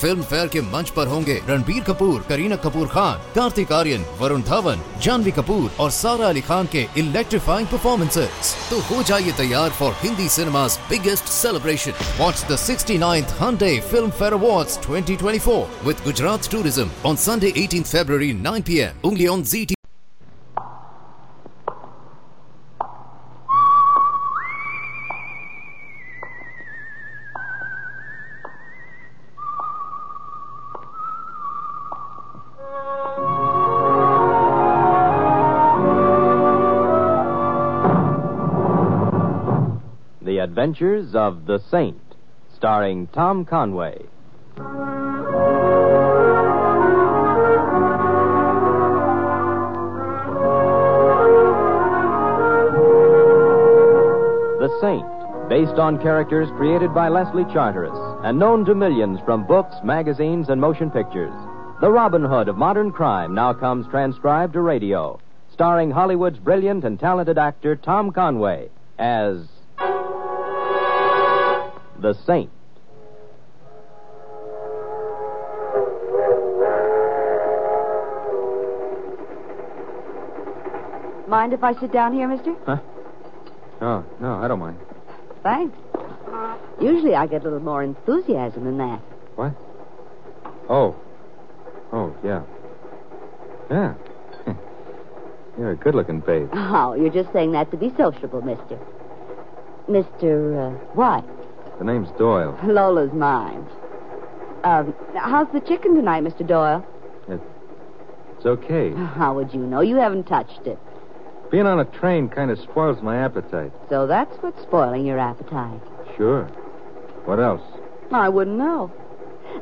Film fair के मंच पर होंगे रणबीर कपूर, करीना कपूर खान, कार्तिक आर्यन, वरुण धवन, जानवी कपूर और सारा अली खान के इलेक्ट्रीफाइंग परफॉर्मेंसेज तो हो जाइए तैयार for Hindi cinema biggest celebration watch the sixty ninth Filmfare award twenty twenty four with Gujarat tourism on Sunday eighteen February nine P M on Zee Adventures of the Saint, starring Tom Conway. The Saint, based on characters created by Leslie Charteris and known to millions from books, magazines, and motion pictures. The Robin Hood of modern crime now comes transcribed to radio, starring Hollywood's brilliant and talented actor Tom Conway as the Saint. Mind if I sit down here, mister? Huh? Oh, no, I don't mind. Thanks. Usually I get a little more enthusiasm than that. What? Oh. Oh, yeah. Yeah. You're a good looking babe. Oh, you're just saying that to be sociable, mister. Mr. Uh, what? The name's Doyle. Lola's mine. Um, how's the chicken tonight, Mr. Doyle? It's okay. How would you know? You haven't touched it. Being on a train kind of spoils my appetite. So that's what's spoiling your appetite. Sure. What else? I wouldn't know.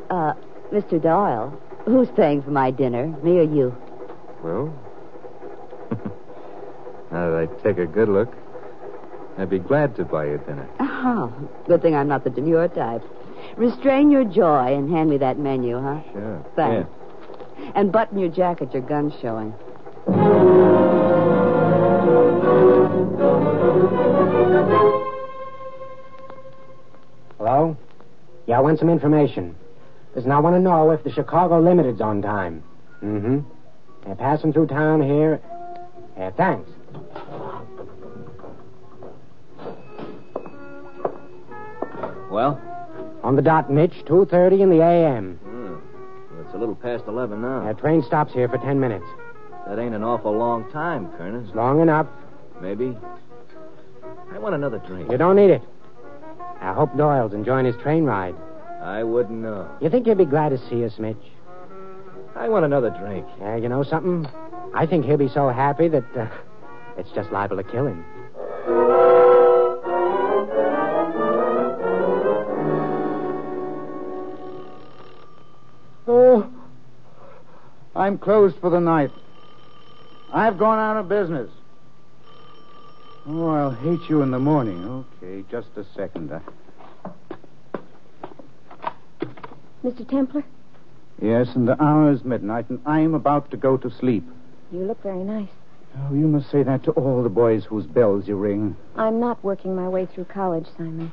Uh, Mr. Doyle, who's paying for my dinner, me or you? Well, now that I take a good look, I'd be glad to buy you dinner. Oh, good thing I'm not the demure type. Restrain your joy and hand me that menu, huh? Sure. Thanks. And button your jacket, your gun's showing. Hello? Yeah, I want some information. Listen, I want to know if the Chicago Limited's on time. Mm-hmm. They're passing through town here. Yeah, thanks. Well? On the dot, Mitch, 2.30 in the a.m. hmm. It's a little past 11 now. That train stops here for ten minutes. That ain't an awful long time, Colonel. Long enough. Maybe. I want another drink. You don't need it. I hope Doyle's enjoying his train ride. I wouldn't know. You think he'll be glad to see us, Mitch? I want another drink. Yeah, you know something? I think he'll be so happy that uh, it's just liable to kill him. I'm closed for the night. I've gone out of business. Oh, I'll hate you in the morning. Okay, just a second. Uh, Mr. Templar, yes, and the hour is midnight, and I'm about to go to sleep. you look very nice. Oh, you must say that to all the boys whose bells you ring. I'm not working my way through college, Simon.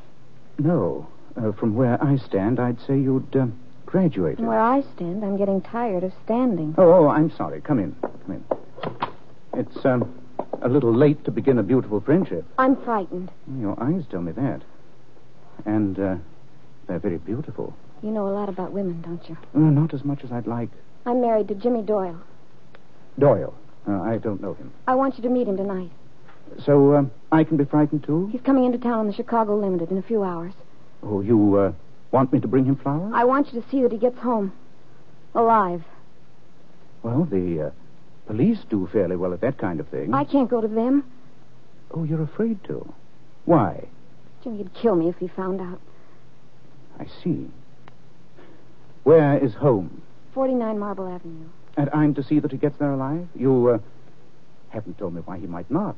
No. Uh, from where I stand, I'd say you'd uh, graduated. Where I stand, I'm getting tired of standing. Oh, oh, I'm sorry. Come in. Come in. It's um, a little late to begin a beautiful friendship. I'm frightened. Your eyes tell me that. And uh, they're very beautiful. You know a lot about women, don't you? Uh, not as much as I'd like. I'm married to Jimmy Doyle. Doyle. Uh, I don't know him. I want you to meet him tonight. So um, I can be frightened too? He's coming into town on the Chicago Limited in a few hours. Oh, you uh, want me to bring him flowers? I want you to see that he gets home. Alive. Well, the uh, police do fairly well at that kind of thing. I can't go to them. Oh, you're afraid to? Why? Jimmy'd kill me if he found out. I see. Where is home? 49 Marble Avenue. And I'm to see that he gets there alive? You uh, haven't told me why he might not.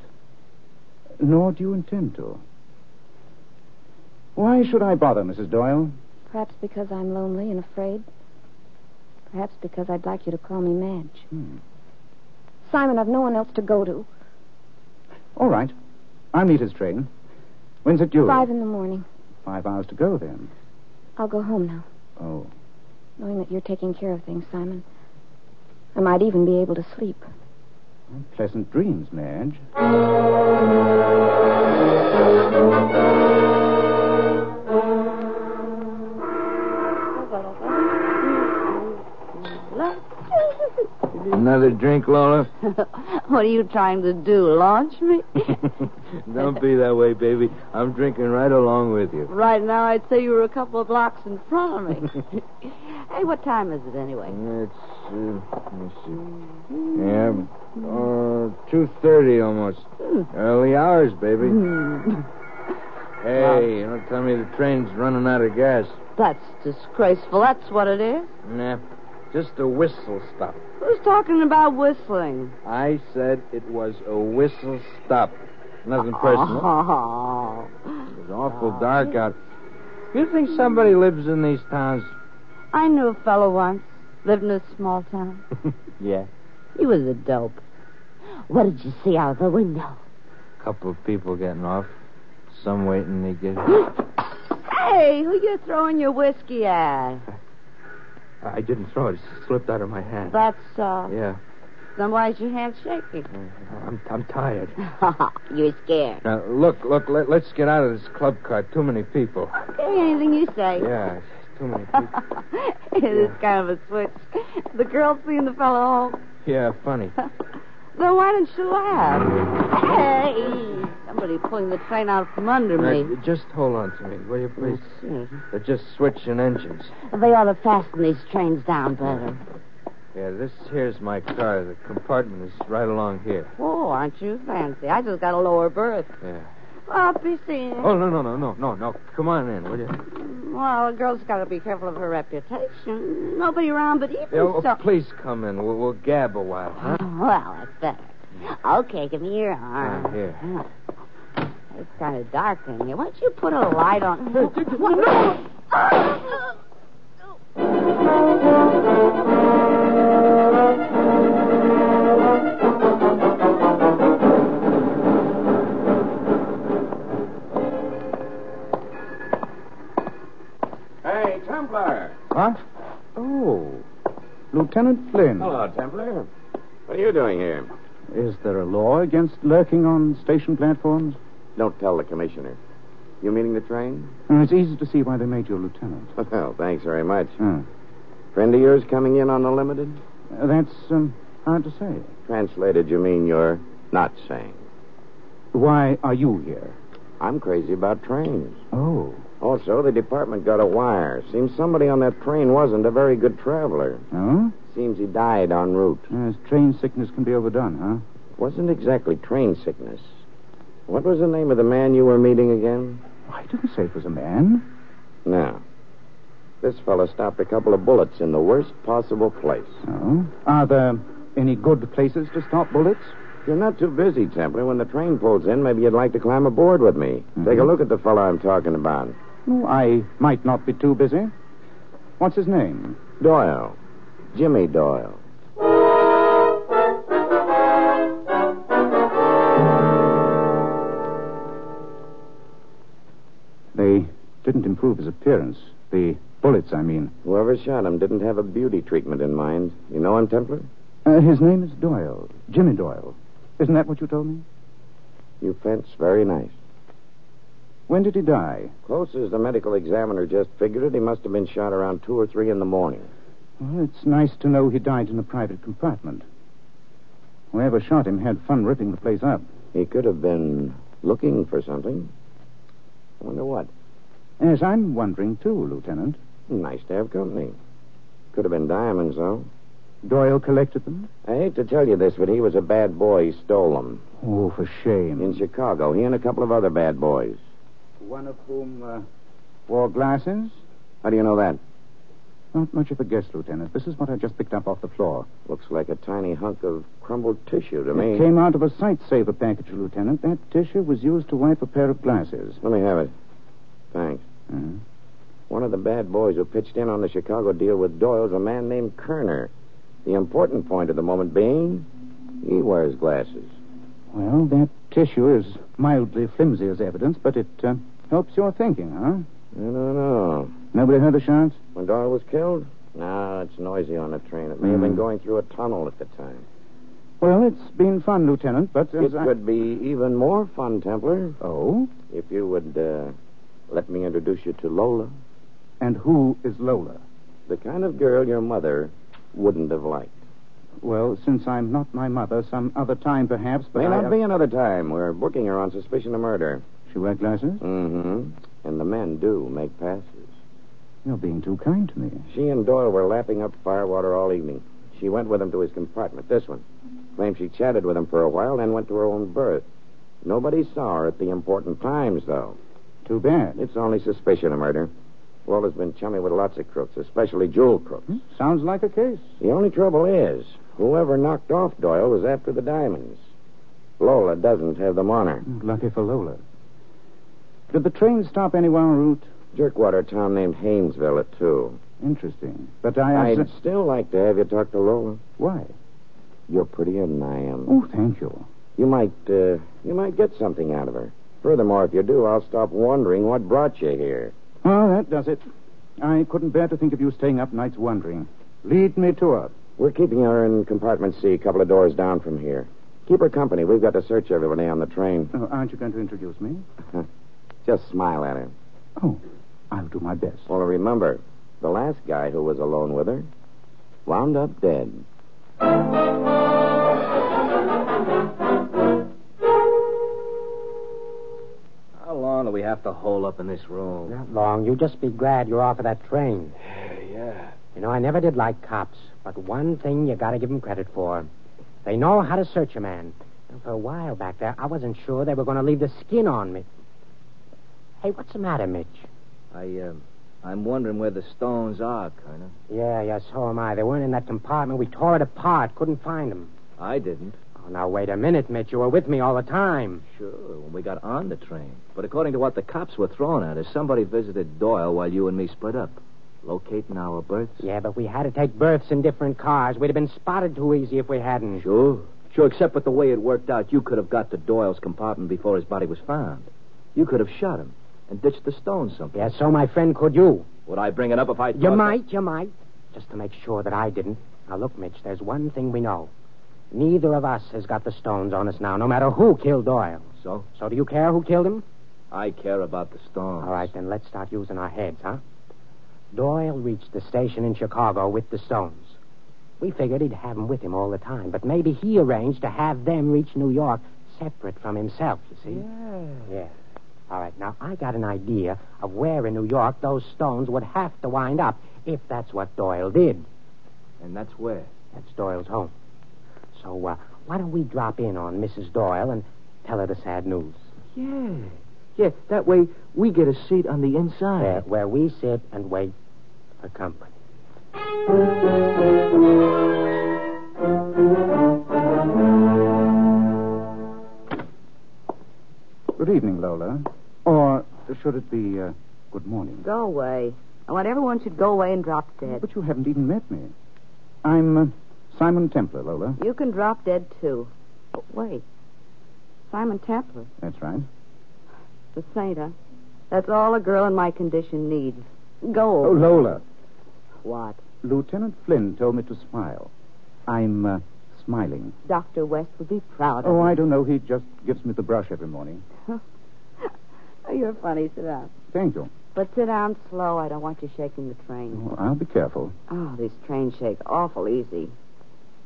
Nor do you intend to. Why should I bother, Mrs. Doyle? Perhaps because I'm lonely and afraid. Perhaps because I'd like you to call me Madge. Hmm. Simon, I've no one else to go to. All right. I'll meet his train. When's it due? Five in the morning. Five hours to go, then. I'll go home now, Oh. knowing that you're taking care of things, Simon. I might even be able to sleep. Pleasant dreams, Madge. Another drink, Lola? what are you trying to do? Launch me? Don't be that way, baby. I'm drinking right along with you. right now, I'd say you were a couple of blocks in front of me. hey, what time is it anyway? It's, uh, let me see. Yeah, uh, 2.30 almost. Early hours, baby. Hey, you don't tell me the train's running out of gas. That's disgraceful. That's what it is. Nah, just a whistle stop. Who's talking about whistling? I said it was a whistle stop. Nothing personal. Oh. It's awful dark out. You think somebody lives in these towns? I knew a fellow once. Lived in a small town. Yeah. He was a dope. What did you see out of the window? A couple of people getting off. Some waiting to get. Hey, who you throwing your whiskey at? I didn't throw it. It slipped out of my hand. That's, uh, Yeah. then why is your hand shaking? I'm, I'm tired. You're scared. Now, look, look, let, let's get out of this club car. Too many people. Okay, anything you say. Yeah, too many people. it is kind of a switch. The girl seeing the fellow home. Yeah, funny. Then why didn't you laugh? Hey, somebody pulling the train out from under me. Uh, just hold on to me, will you, please? They're just switching engines. They ought to fasten these trains down better. Yeah, this here's my car. The compartment is right along here. Oh, aren't you fancy? I just got a lower berth. Yeah. Well, be seeing. Oh, no, no, no, no, no, no. Come on in, will you? Well, a girl's got to be careful of her reputation. Nobody around but even Yeah, oh, so. please come in. We'll, we'll gab a while, huh? Well, that's better. Okay, give me your arm. Ah, here. It's kind of dark in here. Why don't you put a light on? Oh, no! Hey, Templar. What? Oh, Lieutenant Flynn. Hello, Templar. What are you doing here? Is there a law against lurking on station platforms? Don't tell the commissioner. You meaning the train? Uh, it's easy to see why they made you a lieutenant. Well, thanks very much. Friend of yours coming in on the limited? uh, that's um, hard to say. Translated, you mean you're not saying. Why are you here? I'm crazy about trains. Oh. Also, the department got a wire. Seems somebody on that train wasn't a very good traveler. Oh? Seems he died en route. Yes, train sickness can be overdone, huh? Wasn't exactly train sickness. What was the name of the man you were meeting again? I didn't say it was a man. No. This fellow stopped a couple of bullets in the worst possible place. Oh? Are there any good places to stop bullets? If you're not too busy, Templar, when the train pulls in, maybe you'd like to climb aboard with me. Mm-hmm. Take a look at the fellow I'm talking about. Oh, I might not be too busy. What's his name? Doyle. Jimmy Doyle. Improve his appearance. The bullets, I mean. Whoever shot him didn't have a beauty treatment in mind. You know him, Templar? Uh, his name is Doyle. Jimmy Doyle. Isn't that what you told me? You fence very nice. When did he die? Close as the medical examiner just figured it, he must have been shot around two or three in the morning. Well, it's nice to know he died in a private compartment. Whoever shot him had fun ripping the place up. He could have been looking for something. I wonder what. Yes, I'm wondering, too, Lieutenant. Nice to have company. Could have been diamonds, though. Doyle collected them? I hate to tell you this, but he was a bad boy. He stole them. Oh, for shame. In Chicago, he and a couple of other bad boys. One of whom uh, wore glasses? How do you know that? Not much of a guess, Lieutenant. This is what I just picked up off the floor. Looks like a tiny hunk of crumbled tissue to me. It came out of a sight saver package, Lieutenant. That tissue was used to wipe a pair of glasses. Let me have it. Thanks. Uh, One of the bad boys who pitched in on the Chicago deal with Doyle's a man named Kerner. The important point at the moment being, He wears glasses. Well, that tissue is mildly flimsy as evidence, but it uh, helps your thinking, huh? I don't know. Nobody heard the shots? When Doyle was killed? No, it's noisy on the train. It may have been Hmm. going through a tunnel at the time. Well, it's been fun, Lieutenant, but as It I... could be even more fun, Templar, Oh? if you would uh, let me introduce you to Lola, And who is Lola? the kind of girl your mother wouldn't have liked. Well, since I'm not my mother, some other time perhaps, but May I... not be another time. We're booking her on suspicion of murder. She wear glasses? Mm-hmm. And the men do make passes. You're being too kind to me. She and Doyle were lapping up firewater all evening. She went with him to his compartment, this one. Claimed she chatted with him for a while, then went to her own berth. Nobody saw her at the important times, though. Too bad. It's only suspicion of murder. Lola's been chummy with lots of crooks, especially jewel crooks. Hmm? Sounds like a case. The only trouble is, whoever knocked off Doyle was after the diamonds. Lola doesn't have them on her. Lucky for Lola. Did the train stop anywhere en route? Jerkwater a town named Hainesville at two. Interesting. But I... I'd still like to have you talk to Lola. Why? You're prettier than I am. Oh, thank you. You might, uh, you might get something out of her. Furthermore, if you do, I'll stop wondering what brought you here. Well, that does it. I couldn't bear to think of you staying up nights wondering. Lead me to her. We're keeping her in compartment C, a couple of doors down from here. Keep her company. We've got to search everybody on the train. Oh, aren't you going to introduce me? Just smile at her. Oh, I'll do my best. Well, remember, the last guy who was alone with her wound up dead. Long do we have to hole up in this room? Not long. You just be glad you're off of that train. Yeah. You know, I never did like cops, but one thing you gotta give 'em credit for. They know how to search a man. And for a while back there, I wasn't sure they were going to leave the skin on me. Hey, what's the matter, Mitch? I, um, I'm wondering where the stones are, Colonel. Yeah, yeah, so am I. They weren't in that compartment. We tore it apart. Couldn't find them. I didn't. Now, wait a minute, Mitch. You were with me all the time. Sure, when we got on the train. But according to what the cops were throwing at us, somebody visited Doyle while you and me split up. Locating our berths? Yeah, but we had to take berths in different cars. We'd have been spotted too easy if we hadn't. Sure. Sure, except with the way it worked out, you could have got to Doyle's compartment before his body was found. You could have shot him and ditched the stones someplace. Yeah, so my friend could you. Would I bring it up if I You might, you might. Just to make sure that I didn't. Now, look, Mitch, there's one thing we know. Neither of us has got the stones on us now, no matter who killed Doyle. So? So do you care who killed him? I care about the stones. All right, then let's start using our heads, huh? Doyle reached the station in Chicago with the stones. We figured he'd have them with him all the time, but maybe he arranged to have them reach New York separate from himself, you see? Yeah. Yeah. All right, now I got an idea of where in New York those stones would have to wind up if that's what Doyle did. And that's where? That's Doyle's home. So, uh, why don't we drop in on Mrs. Doyle and tell her the sad news? Yeah. Yeah, that way we get a seat on the inside. Where, where we sit and wait for company. Good evening, Lola. Or should it be uh, good morning? Go away. I want everyone should go away and drop dead. But you haven't even met me. I'm uh, Simon Templar, Lola. You can drop dead, too. Oh, wait. Simon Templar. That's right. The saint, huh? That's all a girl in my condition needs. Go. Oh, Lola. What? Lieutenant Flynn told me to smile. I'm uh, smiling. Dr. West would be proud of Oh, you. I don't know. He just gives me the brush every morning. You're funny. Sit down. Thank you. But sit down slow. I don't want you shaking the train. Oh, I'll be careful. Oh, these trains shake awful easy.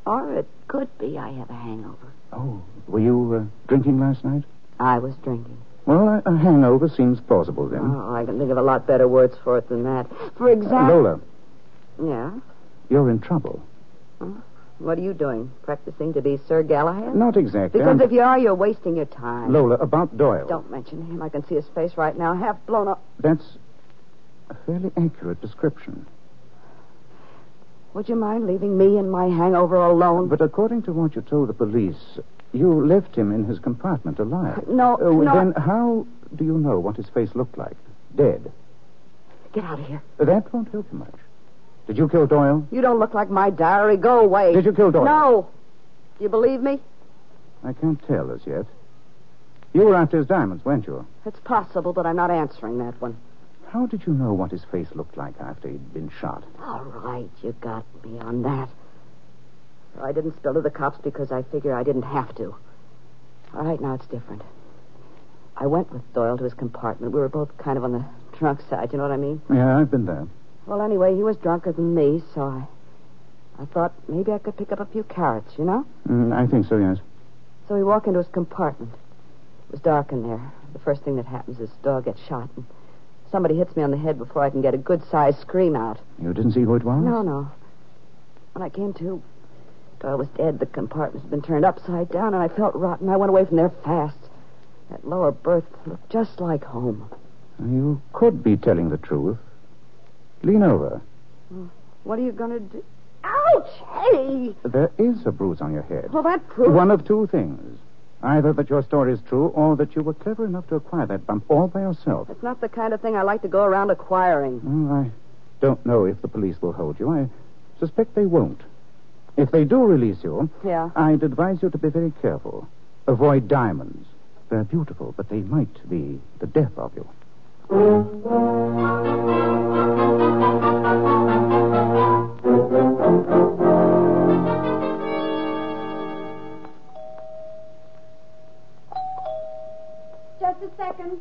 Or it could be I have a hangover. Oh, were you uh, drinking last night? I was drinking. Well, a, a hangover seems plausible then. Oh, I can think of a lot better words for it than that. For Uh, example. Lola, Yeah? you're in trouble. What are you doing? Practicing to be Sir Galahad? Not exactly. Because I'm- if you are, you're wasting your time. Lola, about Doyle. Don't mention him. I can see his face right now, half blown up. That's a fairly accurate description. Would you mind leaving me and my hangover alone? But according to what you told the police, you left him in his compartment alive. No, Oh, no. Then how do you know what his face looked like? Dead. Get out of here. That won't help you much. Did you kill Doyle? You don't look like my diary. Go away. Did you kill Doyle? No. Do you believe me? I can't tell as yet. You were after his diamonds, weren't you? It's possible, but I'm not answering that one. How did you know what his face looked like after he'd been shot? All right, you got me on that. I didn't spill to the cops because I figured I didn't have to. All right, now it's different. I went with Doyle to his compartment. We were both kind of on the drunk side, you know what I mean? Yeah, I've been there. Well, anyway, he was drunker than me, so I I thought maybe I could pick up a few carats, you know? Mm, I think so, yes. So we walk into his compartment. It was dark in there. The first thing that happens is dog gets shot, and somebody hits me on the head before I can get a good sized scream out. You didn't see who it was? No, no. When I came to, Doyle was dead. The compartment's been turned upside down, and I felt rotten. I went away from there fast. That lower berth looked just like home. You could be telling the truth. Lean over. What are you going to do? Ouch! Hey! There is a bruise on your head. Well, that proves. One of two things. Either that your story is true or that you were clever enough to acquire that bump all by yourself. It's not the kind of thing I like to go around acquiring. Well, I don't know if the police will hold you. I suspect they won't. If they do release you, Yeah. I'd advise you to be very careful. Avoid diamonds. They're beautiful, but they might be the death of you. A second.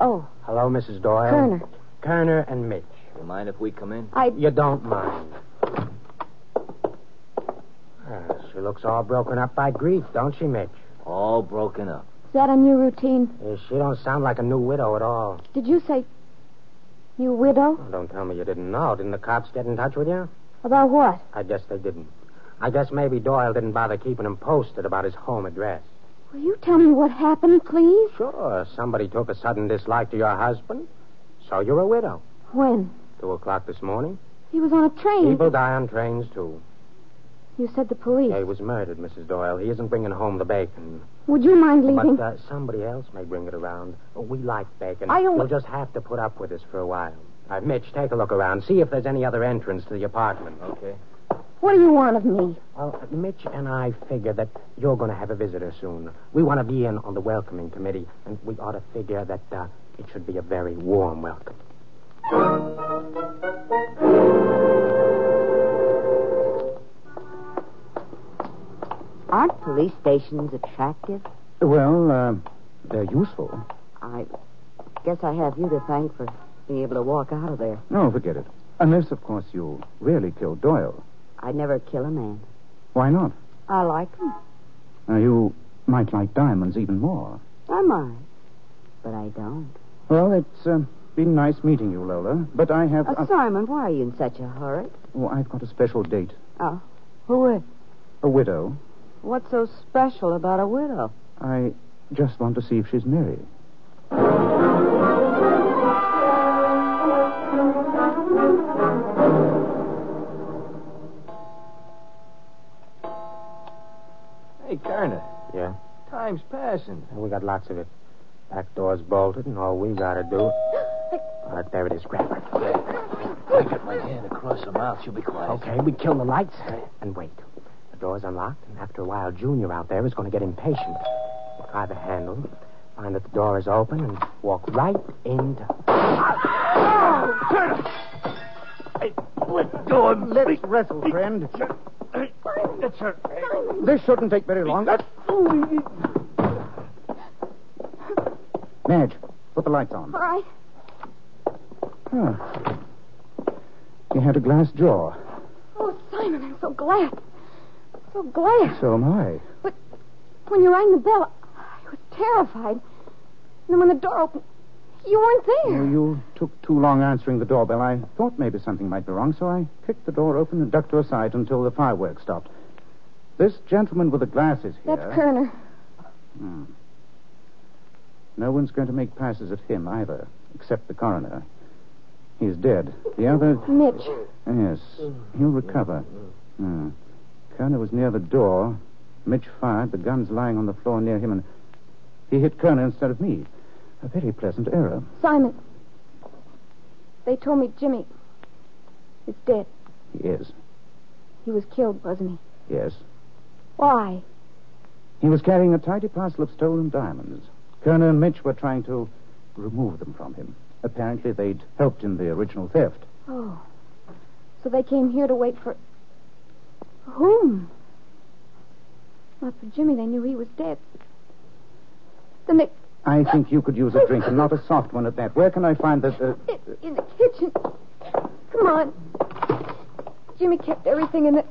Oh, Hello, Mrs. Doyle. Kerner. Kerner and Mitch. You mind if we come in? I. You don't mind. Ah, she looks all broken up by grief, don't she, Mitch? All broken up. Is that a new routine? Yeah, she don't sound like a new widow at all. Did you say you widow? Oh, don't tell me you didn't know. Didn't the cops get in touch with you? About what? I guess they didn't. I guess maybe Doyle didn't bother keeping him posted about his home address. Will you tell me what happened, please? Sure, somebody took a sudden dislike to your husband, so you're a widow. When? Two o'clock this morning. He was on a train. People die on trains, too. You said the police. Yeah, he was murdered, Mrs. Doyle. He isn't bringing home the bacon. Would you mind leaving? But uh, somebody else may bring it around. We like bacon. I don't- You'll just have to put up with us for a while. Uh, Mitch, take a look around. See if there's any other entrance to the apartment. Okay. What do you want of me? Well, Mitch and I figure that you're going to have a visitor soon. We want to be in on the welcoming committee, and we ought to figure that uh, it should be a very warm welcome. Aren't police stations attractive? Well, uh, they're useful. I guess I have you to thank for being able to walk out of there. No, forget it. Unless, of course, you really killed Doyle. I'd never kill a man. Why not? I like him. Now, you might like diamonds even more. I might. But I don't. Well, it's uh, been nice meeting you, Lola. But I have. Uh, Simon, why are you in such a hurry? oh, I've got a special date. Oh, who is? A widow. What's so special about a widow? I just want to see if she's married. Time's passing. We got lots of it. Back door's bolted, and all we got to do. All right, there it is. Grab her. I got my hand across her mouth. She'll be quiet. Okay, we kill the lights and wait. The door's unlocked, and after a while, Junior out there is going to get impatient. We'll try the handle, find that the door is open, and walk right into. Let go of Let's wrestle, friend. That's her. This shouldn't take very long. Madge, put the lights on. All right. Huh. You had a glass jaw. Oh, Simon, I'm so glad. So glad. So am I. But when you rang the bell, I was terrified. And then when the door opened, you weren't there. Oh, you took too long answering the doorbell. I thought maybe something might be wrong, so I kicked the door open and ducked to her side until the fireworks stopped. This gentleman with the glasses here. That's Kerner. Hmm. No one's going to make passes at him either, except the coroner. He's dead. The other. Mitch. Yes, he'll recover. Hmm. Kerner was near the door. Mitch fired. The gun's lying on the floor near him, and he hit Kerner instead of me. A very pleasant error. Simon. They told me Jimmy is dead. He is. He was killed, wasn't he? Yes. Why? He was carrying a tidy parcel of stolen diamonds. Kerner and Mitch were trying to remove them from him. Apparently, they'd helped in the original theft. Oh. So they came here to wait for. Whom? Not for Jimmy. They knew he was dead. Then they. I think you could use a drink, and not a soft one at that. Where can I find the. Uh... In, in the kitchen. Come on. Jimmy kept everything in the.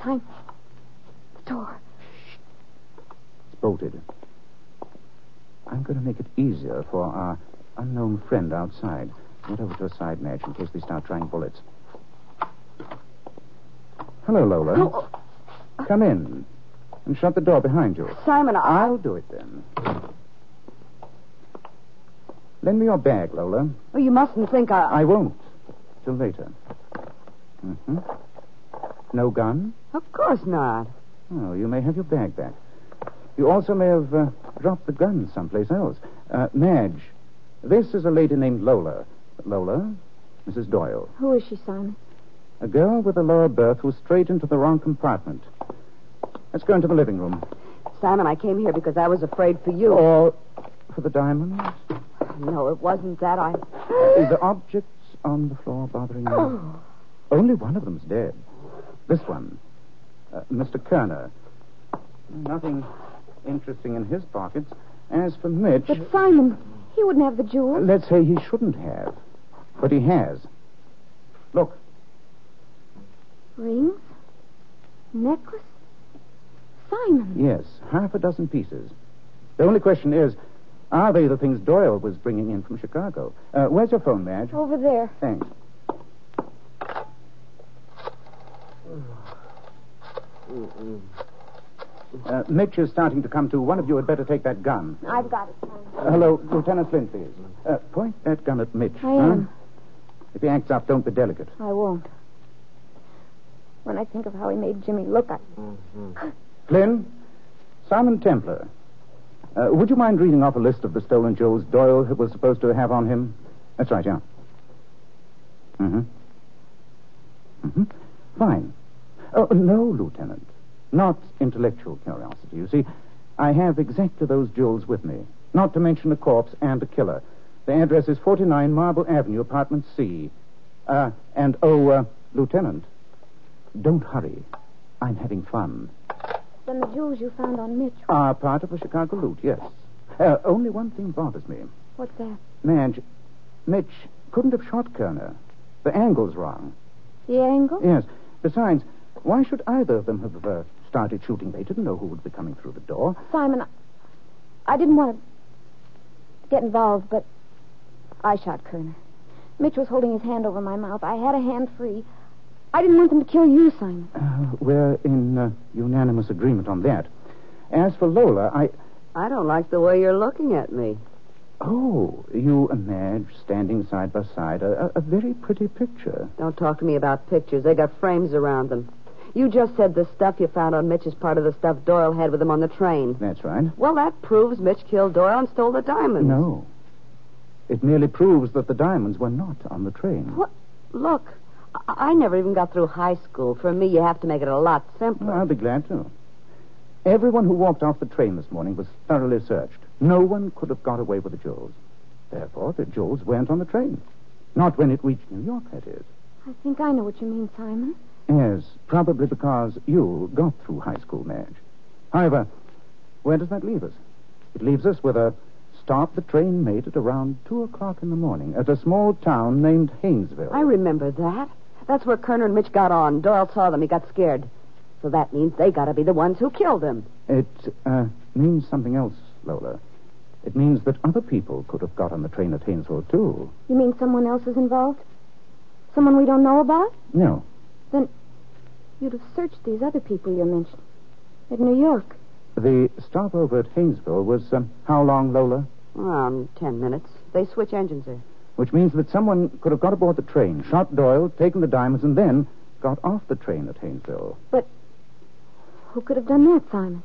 Time. The door. It's bolted. I'm going to make it easier for our unknown friend outside. Get over to a side match in case they start trying bullets. Hello, Lola. Oh. Come in. And shut the door behind you. Simon, I... I'll do it then. Lend me your bag, Lola. Oh, you mustn't think I. I won't. Till later. Mm-hmm. No gun? Of course not. Oh, you may have your bag back. You also may have uh, dropped the gun someplace else. Uh, Madge, this is a lady named Lola. Lola, Mrs. Doyle. Who is she, Simon? A girl with a lower berth who strayed into the wrong compartment. Let's go into the living room. Simon, I came here because I was afraid for you. Or for the diamonds? No, it wasn't that. I. Uh, the objects on the floor bothering you? Oh. Only one of them's dead. This one. Uh, Mr. Kerner. Nothing interesting in his pockets. As for Mitch. But Simon, he wouldn't have the jewels. Let's say he shouldn't have. But he has. Look. Rings? Necklace? Simon. Yes, half a dozen pieces. The only question is, are they the things Doyle was bringing in from Chicago? Uh, where's your phone, Madge? Over there. Thanks. Uh, Mitch is starting to come to. One of you had better take that gun. I've got it, Simon. Uh, hello, Lieutenant Flynn, please. Uh, point that gun at Mitch. I huh? am. If he acts up, don't be delicate. I won't. When I think of how he made Jimmy look, I. Flynn, Simon Templar. Uh, would you mind reading off a list of the stolen jewels Doyle was supposed to have on him? That's right, yeah. Mm-hmm. Mm-hmm. Fine. Oh, no, Lieutenant. Not intellectual curiosity. You see, I have exactly those jewels with me. Not to mention a corpse and a killer. The address is 49 Marble Avenue, apartment C. Uh, and, oh, uh, Lieutenant, don't hurry. I'm having fun. Then the jewels you found on Mitch. Are part of a Chicago loot, yes. Uh, only one thing bothers me. What's that? Madge, Mitch couldn't have shot Kerner. The angle's wrong. The angle? Yes. Besides, why should either of them have uh, started shooting? They didn't know who would be coming through the door. Simon, I, I didn't want to get involved, but I shot Kerner. Mitch was holding his hand over my mouth. I had a hand free. I didn't want them to kill you, Simon. Uh, we're in uh, unanimous agreement on that. As for Lola, I. I don't like the way you're looking at me. Oh, you and Madge standing side by side. A, a, a very pretty picture. Don't talk to me about pictures. They got frames around them. You just said the stuff you found on Mitch is part of the stuff Doyle had with him on the train. That's right. Well, that proves Mitch killed Doyle and stole the diamonds. No. It merely proves that the diamonds were not on the train. What? Look, I, I never even got through high school. For me, you have to make it a lot simpler. Well, I'll be glad to. Everyone who walked off the train this morning was thoroughly searched. No one could have got away with the jewels. Therefore, the jewels weren't on the train. Not when it reached New York, that is. I think I know what you mean, Simon. Yes, probably because you got through high school, Madge. However, where does that leave us? It leaves us with a stop the train made at around 2 o'clock in the morning at a small town named Haynesville. I remember that. That's where Kerner and Mitch got on. Doyle saw them. He got scared. So that means they got to be the ones who killed him. It uh, means something else, Lola. It means that other people could have got on the train at Haynesville, too. You mean someone else is involved? Someone we don't know about? No. Then you'd have searched these other people you mentioned at New York. The stopover at Haynesville was um, how long, Lola? Around ten minutes. They switch engines there. Which means that someone could have got aboard the train, shot Doyle, taken the diamonds, and then got off the train at Haynesville. But who could have done that, Simon?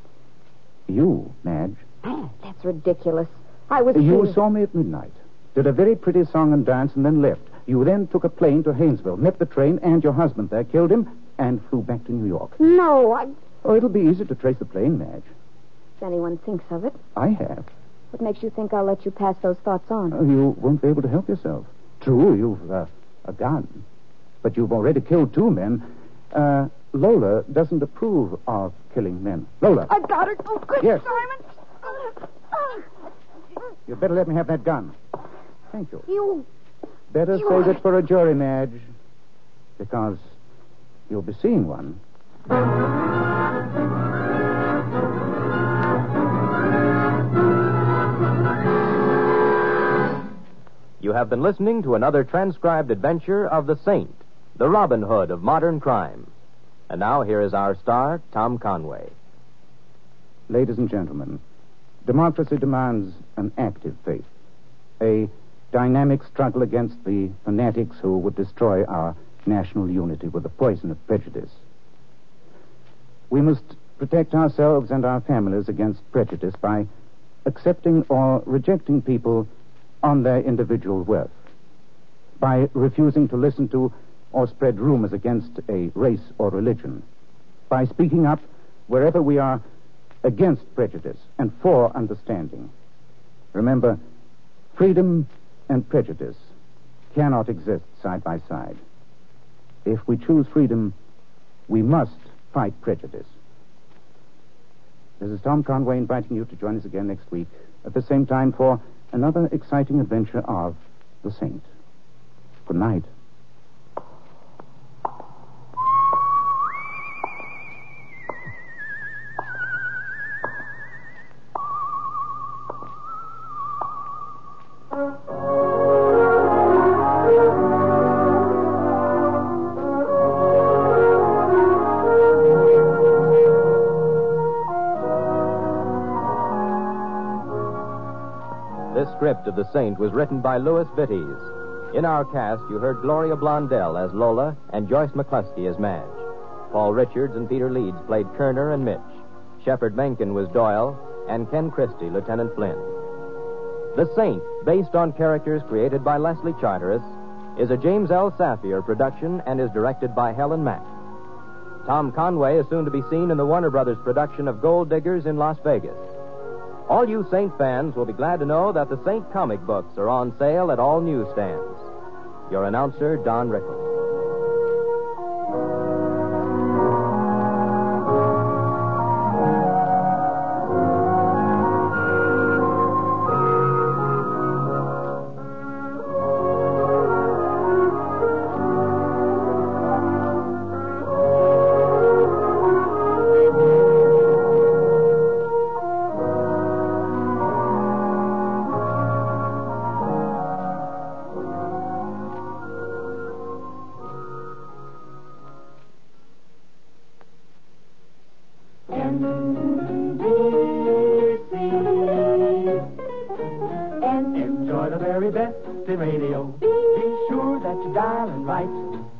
You, Madge. Ah, that's ridiculous. I was. You here. saw me at midnight. Did a very pretty song and dance and then left. You then took a plane to Haynesville, met the train and your husband there, killed him, and flew back to New York. No, I. Oh, it'll be easy to trace the plane, Madge. If anyone thinks of it, I have. what makes you think I'll let you pass those thoughts on? Oh, you won't be able to help yourself. True, you've uh, a gun, but you've already killed two men. Uh, Lola doesn't approve of killing men. Lola, I've got it. Oh, good, Yes. Simon. you better let me have that gun. Thank you. You. Better You save are- it for a jury, Madge, because you'll be seeing one. You have been listening to another transcribed adventure of the Saint, the Robin Hood of modern crime. And now here is our star, Tom Conway. Ladies and gentlemen, democracy demands an active faith, a dynamic struggle against the fanatics who would destroy our national unity with the poison of prejudice. We must protect ourselves and our families against prejudice by accepting or rejecting people on their individual worth, by refusing to listen to or spread rumors against a race or religion, by speaking up wherever we are against prejudice and for understanding. Remember, freedom and prejudice cannot exist side by side. If we choose freedom, we must fight prejudice. This is Tom Conway inviting you to join us again next week at the same time for another exciting adventure of The Saint. Good night. The Saint was written by Louis Vittes. In our cast, you heard Gloria Blondell as Lola and Joyce McCluskey as Madge. Paul Richards and Peter Leeds played Kerner and Mitch. Shepard Menken was Doyle, and Ken Christy, Lieutenant Flynn. The Saint, based on characters created by Leslie Charteris, is a James L. Saphier production and is directed by Helen Mack. Tom Conway is soon to be seen in the Warner Brothers production of Gold Diggers in Las Vegas. All you Saint fans will be glad to know that the Saint comic books are on sale at all newsstands. Your announcer, Don Rickles. sure that you dial it right.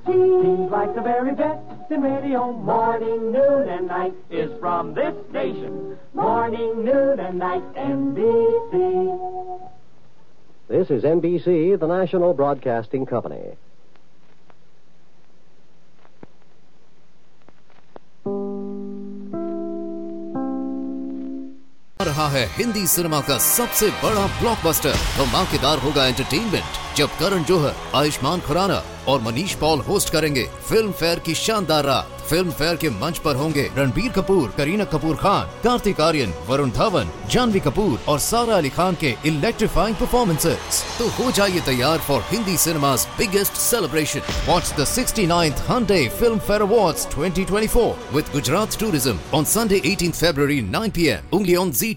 Seems like the very best in radio. Morning, noon, and night is from this station. Morning, noon, and night, NBC. This is NBC, the national broadcasting company. आ रहा है Hindi cinema का सबसे बड़ा blockbuster धमाकेदार होगा entertainment जब करण जोहर, आयुष्मान खुराना और Manish Paul host करेंगे फ़िल्म फेयर की शानदार रात फ़िल्म फेयर के मंच पर होंगे रणबीर कपूर, करीना कपूर खान, कार्तिक आर्यन, वरुण धवन, जानवी कपूर और सारा अली खान के इलेक्ट्रीफाइंग परफॉर्मेंसेस तो हो जाइए तैयार for Hindi cinema's biggest celebration. Watch the 69th Hyundai Film Fair Awards 2024 with Gujarat Tourism on Sunday 18th February 9 p.m. only on ZT.